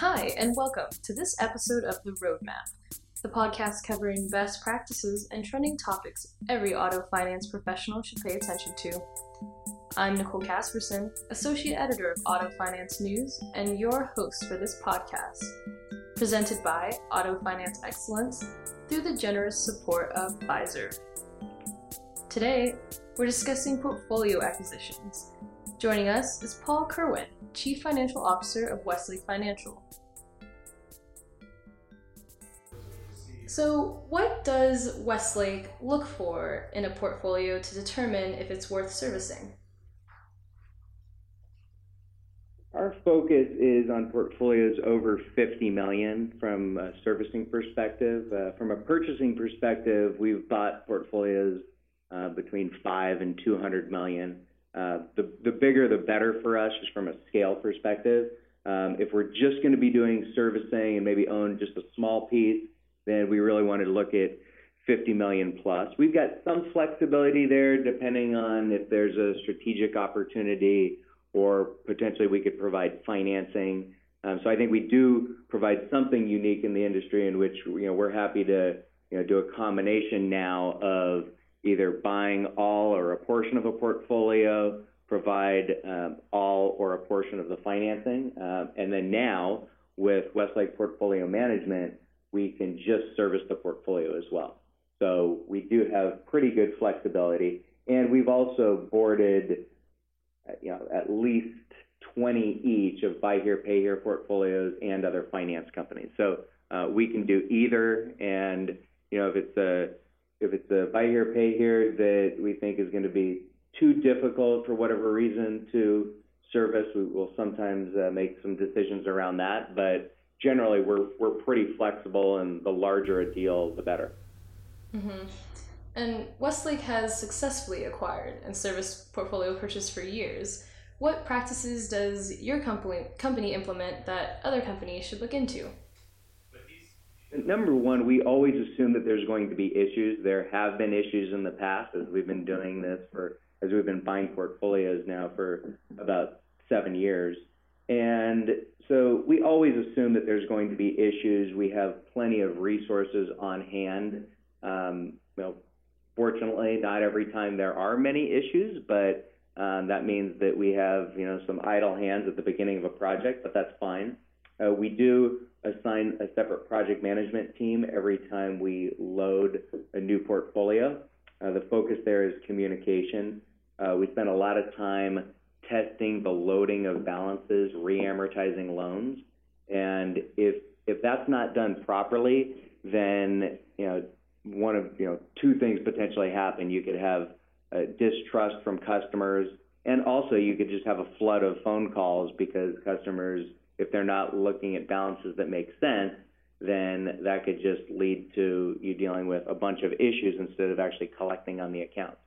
Hi, and welcome to this episode of The Roadmap, the podcast covering best practices and trending topics every auto finance professional should pay attention to. I'm Nicole Casperson, Associate Editor of Auto Finance News, and your host for this podcast, presented by Auto Finance Excellence through the generous support of Pfizer. Today, we're discussing portfolio acquisitions. Joining us is Paul Kerwin, Chief Financial Officer of Westlake Financial. So, what does Westlake look for in a portfolio to determine if it's worth servicing? Our focus is on portfolios over 50 million from a servicing perspective. Uh, from a purchasing perspective, we've bought portfolios uh, between 5 and 200 million. Uh, the, the bigger the better for us just from a scale perspective. Um, if we're just going to be doing servicing and maybe own just a small piece, then we really wanted to look at 50 million plus. We've got some flexibility there depending on if there's a strategic opportunity or potentially we could provide financing. Um, so I think we do provide something unique in the industry in which you know we're happy to you know do a combination now of either buying all or a portion of a portfolio, provide um, all or a portion of the financing, uh, and then now with Westlake Portfolio Management, we can just service the portfolio as well. So we do have pretty good flexibility, and we've also boarded, you know, at least 20 each of buy here, pay here portfolios and other finance companies. So uh, we can do either, and you know, if it's a if it's a buy here, pay here that we think is going to be too difficult for whatever reason to service, we will sometimes uh, make some decisions around that. But generally, we're we're pretty flexible, and the larger a deal, the better. Mm-hmm. And Westlake has successfully acquired and serviced portfolio purchase for years. What practices does your company company implement that other companies should look into? Number one, we always assume that there's going to be issues. There have been issues in the past as we've been doing this for, as we've been buying portfolios now for about seven years. And so we always assume that there's going to be issues. We have plenty of resources on hand. Um, you know, fortunately, not every time there are many issues, but um, that means that we have, you know, some idle hands at the beginning of a project, but that's fine. Uh, we do assign a separate project management team every time we load a new portfolio. Uh, the focus there is communication. Uh, we spend a lot of time testing the loading of balances, re-amortizing loans, and if if that's not done properly, then you know one of you know two things potentially happen. You could have distrust from customers, and also you could just have a flood of phone calls because customers if they're not looking at balances that make sense, then that could just lead to you dealing with a bunch of issues instead of actually collecting on the accounts.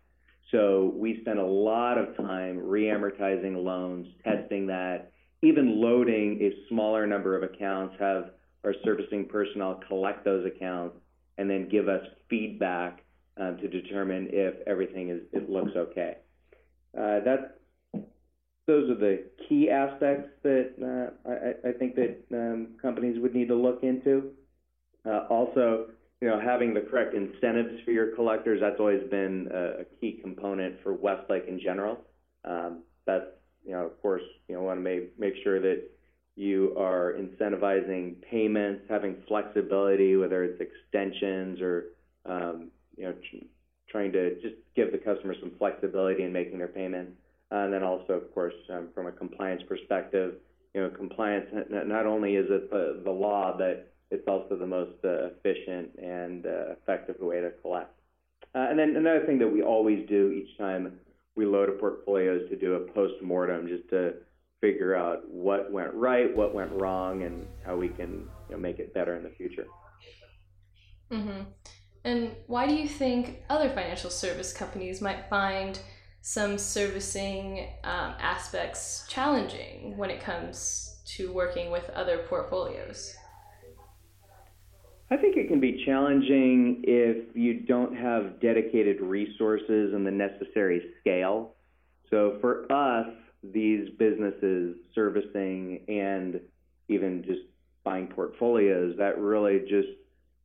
So we spend a lot of time re-amortizing loans, testing that, even loading a smaller number of accounts, have our servicing personnel collect those accounts, and then give us feedback um, to determine if everything is it looks okay. Uh, that's those are the key aspects that uh, I, I, think that um, companies would need to look into. Uh, also, you know, having the correct incentives for your collectors, that's always been a, a key component for Westlake in general. Um, that's, you know, of course, you know, want to make, make sure that you are incentivizing payments, having flexibility, whether it's extensions or, um, you know, trying to just give the customer some flexibility in making their payments. And then also, of course, um, from a compliance perspective, you know, compliance, not only is it the law, but it's also the most uh, efficient and uh, effective way to collect. Uh, and then another thing that we always do each time we load a portfolio is to do a post-mortem, just to figure out what went right, what went wrong, and how we can, you know, make it better in the future. Mm-hmm. And why do you think other financial service companies might find some servicing um, aspects challenging when it comes to working with other portfolios? I think it can be challenging if you don't have dedicated resources and the necessary scale. So for us, these businesses, servicing and even just buying portfolios, that really just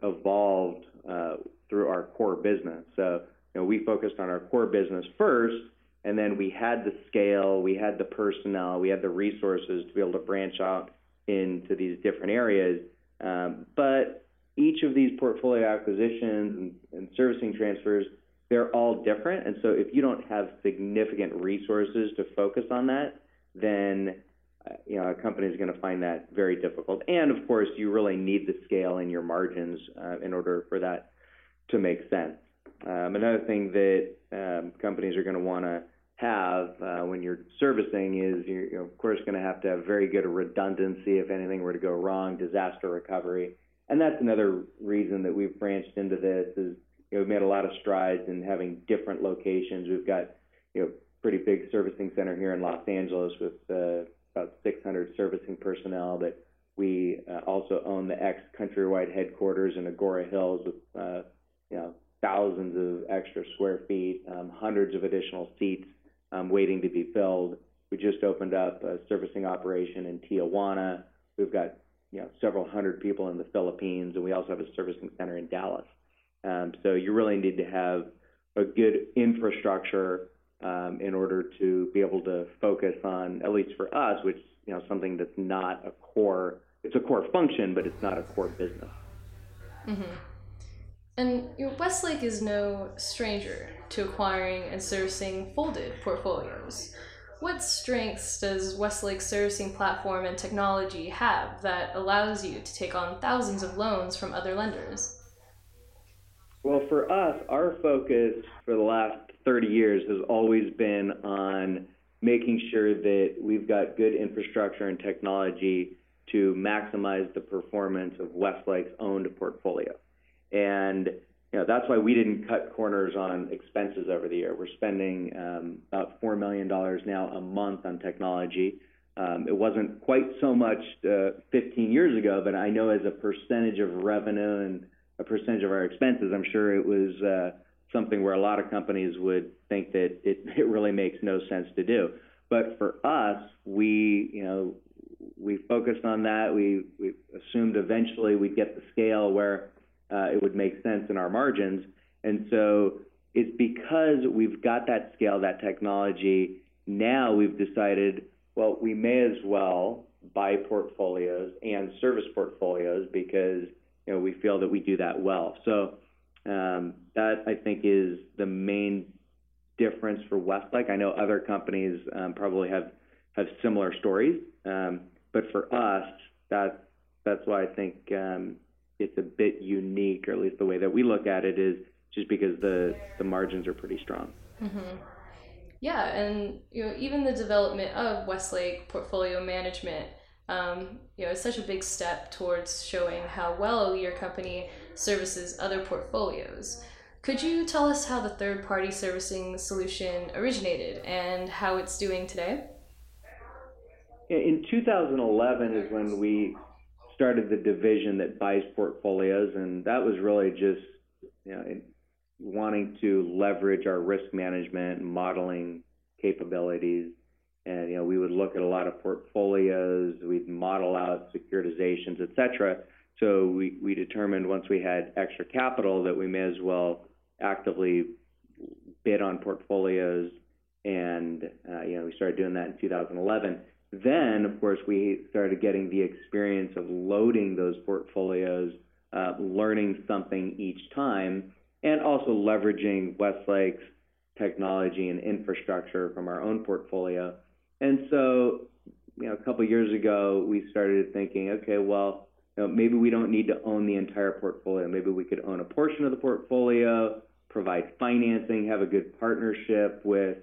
evolved uh, through our core business. So, you know, we focused on our core business first, and then we had the scale, we had the personnel, we had the resources to be able to branch out into these different areas. Um, but each of these portfolio acquisitions and, and servicing transfers, they're all different. And so if you don't have significant resources to focus on that, then uh, you know a company is going to find that very difficult. And of course, you really need the scale in your margins uh, in order for that to make sense. Um, another thing that um, companies are going to want to have uh, when you're servicing is you're, you're of course going to have to have very good redundancy if anything were to go wrong, disaster recovery, and that's another reason that we've branched into this is you know we've made a lot of strides in having different locations. We've got you know pretty big servicing center here in Los Angeles with uh, about 600 servicing personnel that we uh, also own the ex Countrywide headquarters in Agoura Hills with uh, you know thousands of extra square feet, um, hundreds of additional seats um, waiting to be filled. We just opened up a servicing operation in Tijuana. We've got you know several hundred people in the Philippines, and we also have a servicing center in Dallas. Um, so you really need to have a good infrastructure um, in order to be able to focus on, at least for us, which you know something that's not a core. It's a core function, but it's not a core business. Mm-hmm. And you know, Westlake is no stranger to acquiring and servicing folded portfolios. What strengths does Westlake's servicing platform and technology have that allows you to take on thousands of loans from other lenders? Well, for us, our focus for the last 30 years has always been on making sure that we've got good infrastructure and technology to maximize the performance of Westlake's owned portfolio. And you know, that's why we didn't cut corners on expenses over the year. We're spending um, about $4 million now a month on technology. Um, it wasn't quite so much uh, 15 years ago, but I know as a percentage of revenue and a percentage of our expenses, I'm sure it was uh, something where a lot of companies would think that it, it really makes no sense to do. But for us, we, you know, we focused on that. We, we assumed eventually we'd get the scale where uh, it would make sense in our margins. And so it's because we've got that scale, that technology. Now we've decided, well, we may as well buy portfolios and service portfolios because you know we feel that we do that well. So um, that I think is the main difference for Westlake. I know other companies um, probably have have similar stories, um, but for us, that that's why I think um, it's a bit unique, or at least the way that we look at it is just because the the margins are pretty strong. Mm-hmm. Yeah, and you know even the development of Westlake portfolio management, um, you know, is such a big step towards showing how well your company services other portfolios. Could you tell us how the third party servicing solution originated and how it's doing today? In 2011 is when we started the division that buys portfolios, and that was really just you know, wanting to leverage our risk management and modeling capabilities. And you know, we would look at a lot of portfolios, we'd model out securitizations, et cetera. So we, we determined once we had extra capital that we may as well actively bid on portfolios, and uh, you know, we started doing that in 2011. Then, of course, we started getting the experience of loading those portfolios, uh, learning something each time, and also leveraging Westlake's technology and infrastructure from our own portfolio. And so, you know, a couple years ago, we started thinking, okay, well, you know, maybe we don't need to own the entire portfolio. Maybe we could own a portion of the portfolio, provide financing, have a good partnership with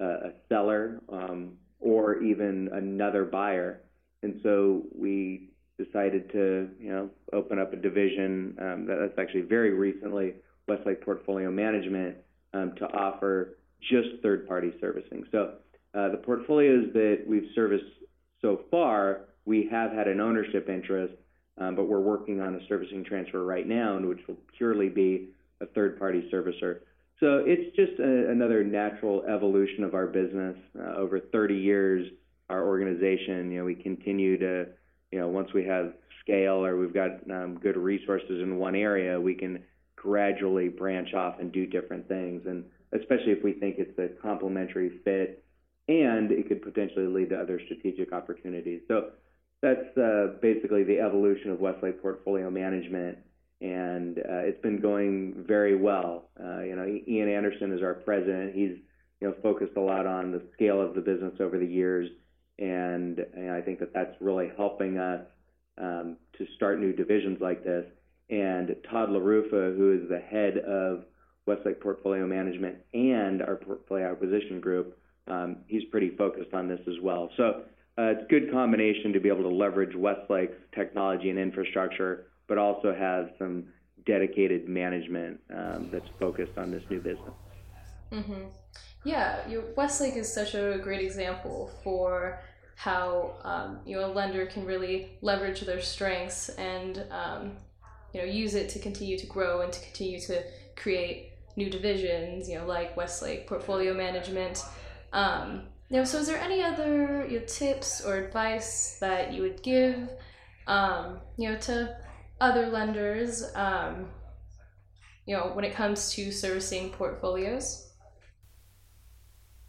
uh, a seller. Um, or even another buyer. And so we decided to, you know, open up a division um, that's actually very recently Westlake Portfolio Management um, to offer just third-party servicing. So uh, the portfolios that we've serviced so far, we have had an ownership interest, um, but we're working on a servicing transfer right now, which will purely be a third-party servicer. So it's just a, another natural evolution of our business. Uh, over 30 years, our organization, you know, we continue to you know, once we have scale or we've got um, good resources in one area, we can gradually branch off and do different things. And especially if we think it's a complementary fit and it could potentially lead to other strategic opportunities. So that's uh, basically the evolution of Westlake Portfolio Management, and uh, it's been going very well. Uh, you know, Ian Anderson is our president. He's you know focused a lot on the scale of the business over the years, and, and I think that that's really helping us um, to start new divisions like this. And Todd LaRufa, who is the head of Westlake Portfolio Management and our portfolio acquisition group, um, he's pretty focused on this as well. So uh, it's a good combination to be able to leverage Westlake's technology and infrastructure, but also have some dedicated management um, that's focused on this new business. Mm-hmm. Yeah, Westlake is such a great example for how um, you know a lender can really leverage their strengths and um, you know use it to continue to grow and to continue to create new divisions. You know, like Westlake Portfolio Management. Um, so is there any other you know, tips or advice that you would give, um, you know, to other lenders, um, you know, when it comes to servicing portfolios?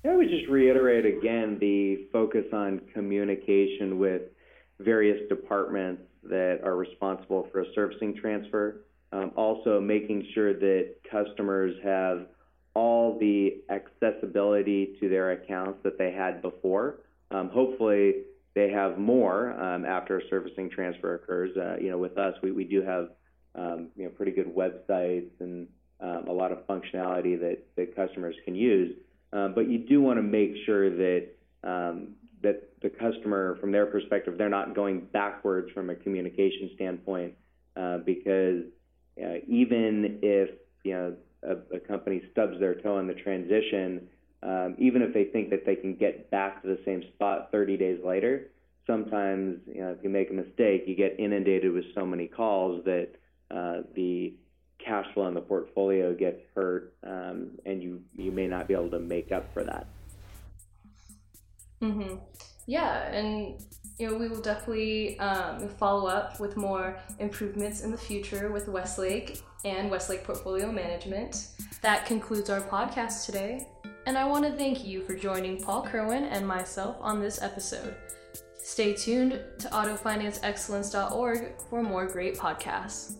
I would just reiterate again the focus on communication with various departments that are responsible for a servicing transfer. Um, also, making sure that customers have all the accessibility to their accounts that they had before. Um, hopefully, they have more um, after a servicing transfer occurs. Uh, you know, with us, we, we do have um, you know pretty good websites and um, a lot of functionality that, that customers can use. Um, but you do want to make sure that um, that the customer, from their perspective, they're not going backwards from a communication standpoint, uh, because uh, even if you know a, a, company stubs their toe in the transition, um, even if they think that they can get back to the same spot 30 days later, sometimes you know if you make a mistake, you get inundated with so many calls that uh, the cash flow in the portfolio gets hurt, um, and you you may not be able to make up for that. Mm-hmm. Yeah, and you know we will definitely um, follow up with more improvements in the future with Westlake and Westlake Portfolio Management. That concludes our podcast today, and I want to thank you for joining Paul Kerwin and myself on this episode. Stay tuned to autofinanceexcellence.org for more great podcasts.